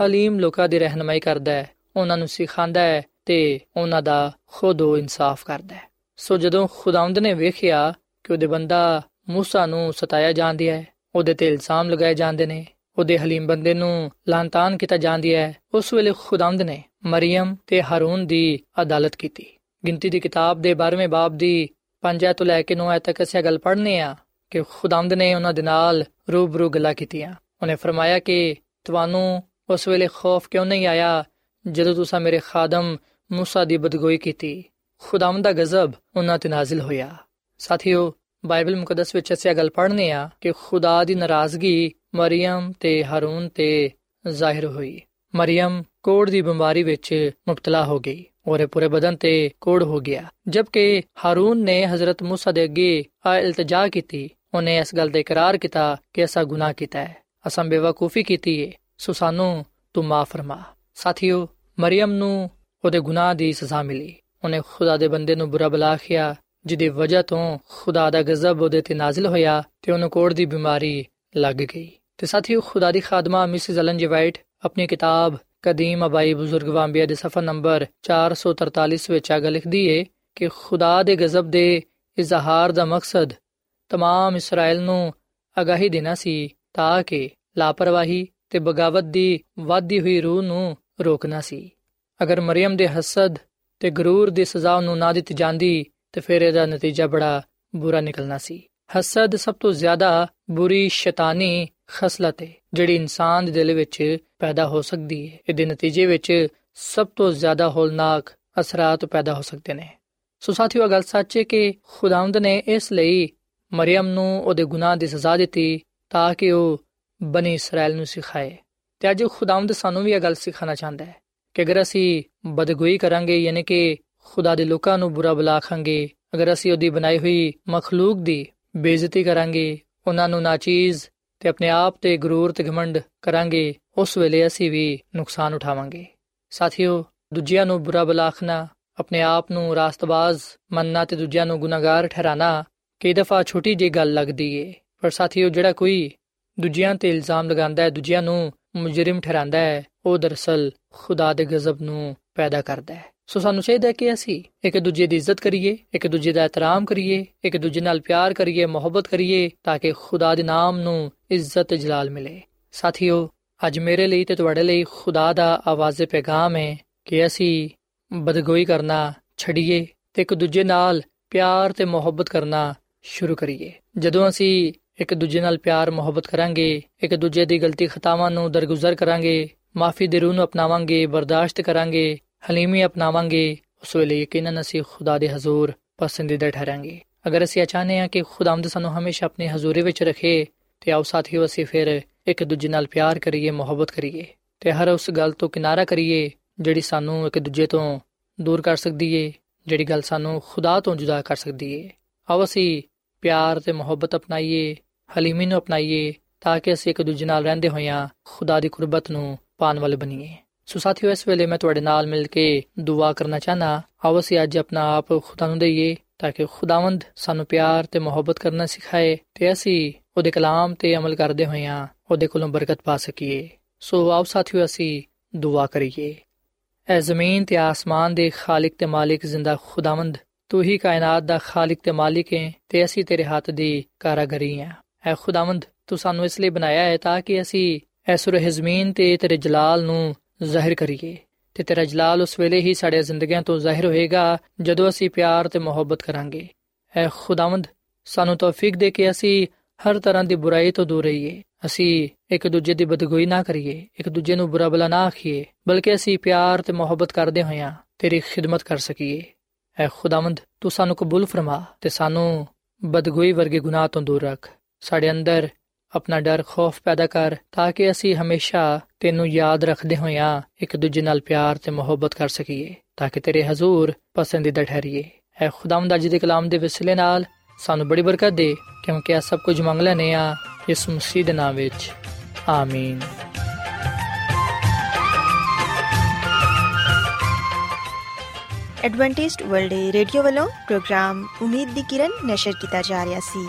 ਹਲੀਮ ਲੋਕਾਂ ਦੀ ਰਹਿਨਮਾਈ ਕਰਦਾ ਹੈ, ਉਹਨਾਂ ਨੂੰ ਸਿਖਾਉਂਦਾ ਹੈ ਤੇ ਉਹਨਾਂ ਦਾ ਖੁਦ ਉਹ ਇਨਸਾਫ ਕਰਦਾ ਹੈ। ਸੋ ਜਦੋਂ ਖੁਦਾਵੰਦ ਨੇ ਵੇਖਿਆ ਕਿ ਉਹਦੇ ਬੰਦਾ موسی ਨੂੰ ਸਤਾਇਆ ਜਾਂਦੀ ਹੈ ਉਹਦੇ ਤੇ ਇਲਜ਼ਾਮ ਲਗਾਏ ਜਾਂਦੇ ਨੇ ਉਹਦੇ ਹਲੀਮ ਬੰਦੇ ਨੂੰ ਲਾਂਤਾਨ ਕੀਤਾ ਜਾਂਦੀ ਹੈ ਉਸ ਵੇਲੇ ਖੁਦਾਵੰਦ ਨੇ ਮਰੀਮ ਤੇ ਹਾਰੂਨ ਦੀ ਅਦਾਲਤ ਕੀਤੀ ਗਿਣਤੀ ਦੀ ਕਿਤਾਬ ਦੇ 12ਵੇਂ ਬਾਬ ਦੀ 5 ਤੋਂ ਲੈ ਕੇ 9 ਆਇਤ ਤੱਕ ਅਸੀਂ ਗੱਲ ਪੜ੍ਹਨੇ ਆ ਕਿ ਖੁਦਾਵੰਦ ਨੇ ਉਹਨਾਂ ਦੇ ਨਾਲ ਰੂਬਰੂ ਗੱਲਾਂ ਕੀਤੀਆਂ ਉਹਨੇ ਫਰਮਾਇਆ ਕਿ ਤੁਹਾਨੂੰ ਉਸ ਵੇਲੇ ਖੌਫ ਕਿਉਂ ਨਹੀਂ ਆਇਆ ਜਦੋਂ ਤੁਸੀਂ ਮੇਰੇ ਖਾਦਮ موسی ਦੀ ਬਦਗੋਈ ਕੀਤੀ ਖੁਦਾਵੰਦ ਦਾ ਗਜ਼ਬ ਉਹਨਾਂ ਤੇ ਨਾਜ਼ਿਲ ਹੋਇਆ ਸਾਥੀਓ ਬਾਈਬਲ ਮੁਕੱਦਸ ਵਿੱਚ ਅਸੀਂ ਗੱਲ ਪੜ੍ਹਨੇ ਆ ਕਿ ਖੁਦਾ ਦੀ ਨਾਰਾਜ਼ਗੀ ਮਰੀਮ ਤੇ ਹਾਰੂਨ ਤੇ ਜ਼ਾਹਿਰ ਹੋਈ ਮਰੀਮ ਕੋੜ ਦੀ ਬਿਮਾਰੀ ਵਿੱਚ ਮੁਬਤਲਾ ਹੋ ਗਈ ਔਰ ਪੂਰੇ ਬਦਨ ਤੇ ਕੋੜ ਹੋ ਗਿਆ ਜਦਕਿ ਹਾਰੂਨ ਨੇ ਹਜ਼ਰਤ موسی ਦੇ ਅੱਗੇ ਆ ਇਲਤਜਾ ਕੀਤੀ ਉਹਨੇ ਇਸ ਗੱਲ ਦਾ ਇਕਰਾਰ ਕੀਤਾ ਕਿ ਅਸਾਂ ਗੁਨਾਹ ਕੀਤਾ ਹੈ ਅਸਾਂ ਬੇਵਕੂਫੀ ਕੀਤੀ ਹੈ ਸੋ ਸਾਨੂੰ ਤੂੰ ਮਾਫ ਫਰਮਾ ਸਾਥੀਓ ਮਰੀਮ ਨੂੰ ਉਹਦੇ ਗੁਨਾਹ ਦੀ ਸਜ਼ਾ ਮਿਲੀ ਉਹਨੇ ਖੁਦਾ ਦੇ ਬੰਦੇ ਨੂੰ ਬੁਰਾ ਬਲਾਖਿਆ ਜਿਹਦੀ ਵਜ੍ਹਾ ਤੋਂ ਖੁਦਾ ਦਾ ਗਜ਼ਬ ਉਹਦੇ ਤੇ ਨਾਜ਼ਿਲ ਹੋਇਆ ਤੇ ਉਹਨੂੰ ਕੋੜ ਦੀ ਬਿਮਾਰੀ ਲੱਗ ਗਈ। ਤੇ ਸਾਥੀਓ, ਖੁਦਾ ਦੀ ਖਾਦਮਾ ਮਿਸਿਸ ਐਲਨ ਜੀ ਵਾਈਟ ਆਪਣੀ ਕਿਤਾਬ ਕਦੀਮ ਅਬਾਈ ਬਜ਼ੁਰਗ ਵਾਂਬੀਆ ਦੇ ਸਫਾ ਨੰਬਰ 443 ਵਿੱਚ ਆਗ ਲਿਖਦੀ ਏ ਕਿ ਖੁਦਾ ਦੇ ਗਜ਼ਬ ਦੇ ਇਜ਼ਹਾਰ ਦਾ ਮਕਸਦ ਤਮਾਮ ਇਸਰਾਇਲ ਨੂੰ ਅਗਾਹੀ ਦੇਣਾ ਸੀ ਤਾਂ ਕਿ ਲਾਪਰਵਾਹੀ ਤੇ ਬਗਾਵਤ ਦੀ ਵਾਧੀ ਹੋਈ ਰੂਹ ਨੂੰ ਰੋਕਣਾ ਸੀ। ਅਗਰ ਮਰੀਮ ਦੇ ਹਸਦ ਤੇ ਗਰੂਰ ਦੀ ਸਜ਼ਾ ਨੂੰ ਨਾ ਦਿੱਤੀ ਜਾਂਦੀ ਤੇ ਫਿਰ ਇਹਦਾ ਨਤੀਜਾ ਬੜਾ ਬੁਰਾ ਨਿਕਲਣਾ ਸੀ। ਹਸਦ ਸਭ ਤੋਂ ਜ਼ਿਆਦਾ ਬੁਰੀ ਸ਼ੈਤਾਨੀ ਖਸਲਤ ਹੈ ਜਿਹੜੀ ਇਨਸਾਨ ਦੇ ਦਿਲ ਵਿੱਚ ਪੈਦਾ ਹੋ ਸਕਦੀ ਹੈ ਇਹਦੇ ਨਤੀਜੇ ਵਿੱਚ ਸਭ ਤੋਂ ਜ਼ਿਆਦਾ ਹੋਲਨਾਕ ਅਸਰਾਤ ਪੈਦਾ ਹੋ ਸਕਦੇ ਨੇ। ਸੋ ਸਾਥੀਓ ਗੱਲ ਸੱਚ ਹੈ ਕਿ ਖੁਦਾਵੰਦ ਨੇ ਇਸ ਲਈ ਮਰੀਮ ਨੂੰ ਉਹਦੇ ਗੁਨਾਹ ਦੀ ਸਜ਼ਾ ਦਿੱਤੀ ਤਾਂ ਕਿ ਉਹ ਬਨੀ ਇਸਰਾਇਲ ਨੂੰ ਸਿਖਾਏ। ਤੇ ਅੱਜ ਖੁਦਾਵੰਦ ਸਾਨੂੰ ਵੀ ਇਹ ਗੱਲ ਸਿਖਾਣਾ ਚਾਹੁੰਦਾ ਹੈ ਕਿ ਅਗਰ ਅਸੀਂ ਬਦਗੋਈ ਕਰਾਂਗੇ, ਯਾਨੀ ਕਿ ਖੁਦਾ ਦੇ ਲੋਕਾਂ ਨੂੰ ਬੁਰਾ ਬਲਾਖਾਂਗੇ ਅਗਰ ਅਸੀਂ ਉਹਦੀ ਬਣਾਈ ਹੋਈ ਮਖਲੂਕ ਦੀ ਬੇਇੱਜ਼ਤੀ ਕਰਾਂਗੇ, ਉਹਨਾਂ ਨੂੰ ਨਾਚੀਜ਼ ਤੇ ਆਪਣੇ ਆਪ ਤੇ ਗਰੂਰ ਤੇ ਘਮੰਡ ਕਰਾਂਗੇ, ਉਸ ਵੇਲੇ ਅਸੀਂ ਵੀ ਨੁਕਸਾਨ ਉਠਾਵਾਂਗੇ। ਸਾਥੀਓ, ਦੂਜਿਆਂ ਨੂੰ ਬੁਰਾ ਬਲਾਖਣਾ ਆਪਣੇ ਆਪ ਨੂੰ ਰਾਸਤਬਾਜ਼ ਮੰਨਣਾ ਤੇ ਦੂਜਿਆਂ ਨੂੰ ਗੁਨਾਹਗਾਰ ਠਹਿਰਾਣਾ ਕਈ ਦਫਾ ਛੋਟੀ ਜਿਹੀ ਗੱਲ ਲੱਗਦੀ ਏ। ਪਰ ਸਾਥੀਓ, ਜਿਹੜਾ ਕੋਈ ਦੂਜਿਆਂ ਤੇ ਇਲਜ਼ਾਮ ਲਗਾਉਂਦਾ ਹੈ, ਦੂਜਿਆਂ ਨੂੰ ਮੁਜਰਮ ਠਹਿਰਾਉਂਦਾ ਹੈ, ਉਹ ਦਰਸਲ ਖੁਦਾ ਦੇ ਗਜ਼ਬ ਨੂੰ ਪੈਦਾ ਕਰਦਾ ਹੈ। ਸੋ ਸਾਨੂੰ ਚਾਹੀਦਾ ਹੈ ਕਿ ਅਸੀਂ ਇੱਕ ਦੂਜੇ ਦੀ ਇੱਜ਼ਤ ਕਰੀਏ, ਇੱਕ ਦੂਜੇ ਦਾ ਇਤਰਾਮ ਕਰੀਏ, ਇੱਕ ਦੂਜੇ ਨਾਲ ਪਿਆਰ ਕਰੀਏ, ਮੁਹੱਬਤ ਕਰੀਏ ਤਾਂ ਕਿ ਖੁਦਾ ਦੇ ਨਾਮ ਨੂੰ ਇੱਜ਼ਤ ਜਲਾਲ ਮਿਲੇ। ਸਾਥੀਓ, ਅੱਜ ਮੇਰੇ ਲਈ ਤੇ ਤੁਹਾਡੇ ਲਈ ਖੁਦਾ ਦਾ ਆਵਾਜ਼ੇ ਪੈਗਾਮ ਹੈ ਕਿ ਅਸੀਂ ਬਦਗੋਈ ਕਰਨਾ ਛੱਡੀਏ ਤੇ ਇੱਕ ਦੂਜੇ ਨਾਲ ਪਿਆਰ ਤੇ ਮੁਹੱਬਤ ਕਰਨਾ ਸ਼ੁਰੂ ਕਰੀਏ। ਜਦੋਂ ਅਸੀਂ ਇੱਕ ਦੂਜੇ ਨਾਲ ਪਿਆਰ, ਮੁਹੱਬਤ ਕਰਾਂਗੇ, ਇੱਕ ਦੂਜੇ ਦੀ ਗਲਤੀ ਖਤਾਵਾਂ ਨੂੰ ਦਰਗੁਜ਼ਰ ਕਰਾਂਗੇ, ਮਾਫੀ ਦੇ ਰੂਹ ਨੂੰ ਅਪਣਾਵਾਂਗੇ, ਬਰਦਾਸ਼ਤ ਕਰਾਂਗੇ ਹਲੀਮੀ ਅਪਣਾਵਾਂਗੇ, ਉਸ ਵੇਲੇ ਯਕੀਨਨ ਅਸੀਂ ਖੁਦਾ ਦੇ ਹਜ਼ੂਰ ਪਸੰਦੀਦਾ ਠਹਿਰਾਂਗੇ। ਅਗਰ ਅਸੀਂ ਚਾਹਨੇ ਹਾਂ ਕਿ ਖੁਦਾਵੰਦ ਸਾਨੂੰ ਹਮੇਸ਼ਾ ਆਪਣੇ ਹਜ਼ੂਰੀ ਵਿੱਚ ਰੱਖੇ, ਤੇ ਆਓ ਸਾਥੀਓ ਅਸੀਂ ਫਿਰ ਇੱਕ ਦੂਜੇ ਨਾਲ ਪਿਆਰ ਕਰੀਏ, ਮੁਹੱਬਤ ਕਰੀਏ, ਤੇ ਹਰ ਉਸ ਗੱਲ ਤੋਂ ਕਿਨਾਰਾ ਕਰੀਏ, ਜਿਹੜੀ ਸਾਨੂੰ ਇੱਕ ਦੂਜੇ ਤੋਂ ਦੂਰ ਕਰ ਸਕਦੀ ਏ, ਜਿਹੜੀ ਗੱਲ ਸਾਨੂੰ ਖੁਦਾ ਤੋਂ ਜੁਦਾ ਕਰ ਸਕਦੀ ਏ। ਆਓ ਅਸੀਂ ਪਿਆਰ ਤੇ ਮੁਹੱਬਤ ਅਪਣਾਈਏ, ਹਲੀਮੀ ਨੂੰ ਅਪਣਾਈਏ, ਤਾਂ ਕਿ ਅਸੀਂ ਇੱਕ ਦੂਜੇ ਨਾਲ ਰਹਿੰਦੇ ਹੋਈਆਂ ਖੁਦਾ ਦੀ ਕੁਰਬਤ ਨੂੰ ਪਾਣ ਵਾਲੇ ਬਣੀਏ। ਸੋ ਸਾਥੀਓ, ਇਸ ਵੇਲੇ ਮੈਂ ਤੁਹਾਡੇ ਨਾਲ ਮਿਲ ਕੇ ਦੁਆ ਕਰਨਾ ਚਾਹਨਾ ਆਓ ਅਸੀਂ ਅੱਜ ਆਪਣਾ ਆਪ ਖੁਦਾ ਨੂੰ ਦਈਏ ਤਾਂ ਕਿ ਖੁਦਾਵੰਦ ਸਾਨੂੰ ਪਿਆਰ ਤੇ ਮੁਹੱਬਤ ਕਰਨਾ ਸਿਖਾਏ ਤੇ ਅਸੀਂ ਉਹਦੇ ਕਲਾਮ ਤੇ ਅਮਲ ਕਰਦੇ ਹੋਈਆਂ ਉਹਦੇ ਕੋਲੋਂ ਬਰਕਤ ਪਾ ਸਕੀਏ। ਸੋ ਆਓ ਸਾਥੀਓ, ਅਸੀਂ ਦੁਆ ਕਰੀਏ। ਐ ਜ਼ਮੀਨ ਤੇ ਆਸਮਾਨ ਦੇ ਖਾਲਕ ਤੇ ਮਾਲਿਕ ਜ਼ਿੰਦਾ ਖੁਦਾਵੰਦ, ਤੂੰ ਹੀ ਕਾਇਨਾਤ ਦਾ ਖਾਲਕ ਤੇ ਮਾਲਿਕ ਹੈ ਤੇ ਅਸੀਂ ਤੇਰੇ ਹੱਥ ਦੀ ਕਾਰਾਗਰੀ ਹਾਂ। ਐ ਖੁਦਾਵੰਦ, ਤੂੰ ਸਾਨੂੰ ਇਸ ਲਈ ਬਣਾਇਆ ਹੈ ਤਾਂ ਕਿ ਅਸੀਂ ਐਸੁਰ ਜ਼ਮੀਨ ਤੇ ਤੇਰੇ ਜਲਾਲ ਨੂੰ ਜ਼ਾਹਿਰ ਕਰੀਏ ਤੇ ਤੇਰਾ ਜਲਾਲ ਉਸ ਵੇਲੇ ਹੀ ਸਾਡੇ ਜ਼ਿੰਦਗੀਆਂ ਤੋਂ ਜ਼ਾਹਿਰ ਹੋਏਗਾ ਜਦੋਂ ਅਸੀਂ ਪਿਆਰ ਤੇ ਮੁਹੱਬਤ ਕਰਾਂਗੇ। ਐ ਖੁਦਾਵੰਦ, ਸਾਨੂੰ ਤੌਫੀਕ ਦੇ ਕੇ ਅਸੀਂ ਹਰ ਤਰ੍ਹਾਂ ਦੀ ਬੁਰਾਈ ਤੋਂ ਦੂਰ ਰਹੀਏ। ਅਸੀਂ ਇੱਕ ਦੂਜੇ ਦੀ ਬਦਗੋਈ ਨਾ ਕਰੀਏ, ਇੱਕ ਦੂਜੇ ਨੂੰ ਬੁਰਾ ਬਲਾ ਨਾ ਆਖੀਏ, ਬਲਕਿ ਅਸੀਂ ਪਿਆਰ ਤੇ ਮੁਹੱਬਤ ਕਰਦੇ ਹੋਈਆਂ ਤੇਰੀ ਖਿਦਮਤ ਕਰ ਸਕੀਏ। ਐ ਖੁਦਾਵੰਦ, ਤੂੰ ਸਾਨੂੰ ਕਬੂਲ ਫਰਮਾ ਤੇ ਸਾਨੂੰ ਬਦਗੋਈ ਵਰਗੇ ਗੁਨਾਹ ਤੋਂ ਦੂਰ ਰੱਖ। ਸਾਡੇ ਅੰਦਰ ਆਪਣਾ ਡਰ ਖੌਫ ਪੈਦਾ ਕਰ ਤਾਂ ਕਿ ਅਸੀਂ ਹਮੇਸ਼ਾ ਤੈਨੂੰ ਯਾਦ ਰੱਖਦੇ ਹੋਈਆਂ ਇੱਕ ਦੂਜੇ ਨਾਲ ਪਿਆਰ ਤੇ ਮੁਹੱਬਤ ਕਰ ਸਕੀਏ, ਤਾਂ ਕਿ ਤੇਰੇ ਹਜ਼ੂਰ ਪਸੰਦੀਦਾ ਠਹਿਰੀਏ। ਐ ਖੁਦਾਵੰਦ ਅੱਜ ਦੇ ਕਲਾਮ ਦੇ ਵਸਿਲੇ ਨਾਲ ਸਾਨੂੰ ਬੜੀ ਬਰਕਤ ਦੇ, ਕਿਉਂਕਿ ਆ ਸਭ ਕੁਝ ਮੰਗ ਲੈਨੇ ਆ ਇਸ ਮਸੀਹ ਦੇ ਨਾਮ ਵਿੱਚ। ਆਮੀਨ। ਐਡਵੈਂਟਿਸਟ ਵਰਲਡ ਰੇਡੀਓ ਵੱਲੋਂ ਪ੍ਰੋਗਰਾਮ ਉਮੀਦ ਦੀ ਕਿਰਨ ਨਿਸ਼ਰ ਕੀਤਾ ਜਾ ਰਿਹਾ ਸੀ।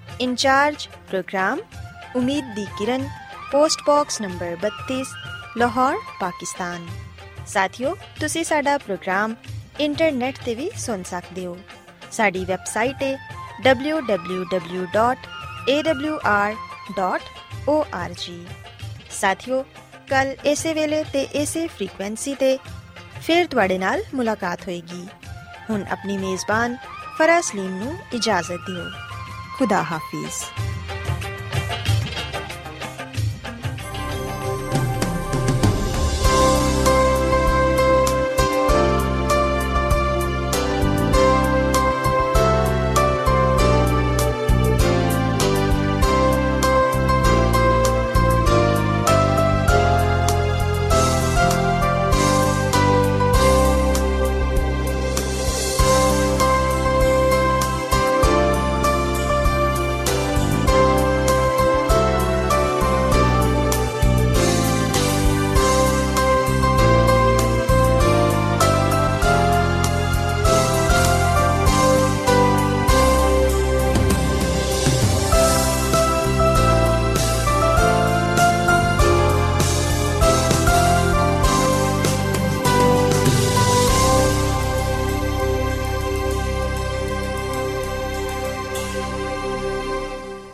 ਇੰਚਾਰਜ ਪ੍ਰੋਗਰਾਮ ਉਮੀਦ ਦੀ ਕਿਰਨ post box number 32 Lahore Pakistan ساتھیو تسی ساڈا پروگرام انٹرنیٹ تے وی سن سکدے ہو ساڈی ویب سائٹ ہے www.awr.org ساتھیو ਕੱਲ ਇਸੇ ਵੇਲੇ ਤੇ ਇਸੇ ਫ੍ਰੀਕੁਐਂਸੀ ਤੇ ਫਿਰ ਤੁਹਾਡੇ ਨਾਲ ਮੁਲਾਕਾਤ ਹੋਏਗੀ ਹੁਣ ਆਪਣੀ ਮੇਜ਼ਬਾਨ ਫਰਾਜ਼ ਸਲੀਮ ਨੂੰ ਇਜਾਜ਼ਤ ਦਿਓ ਖੁਦਾ ਹਾਫਿਜ਼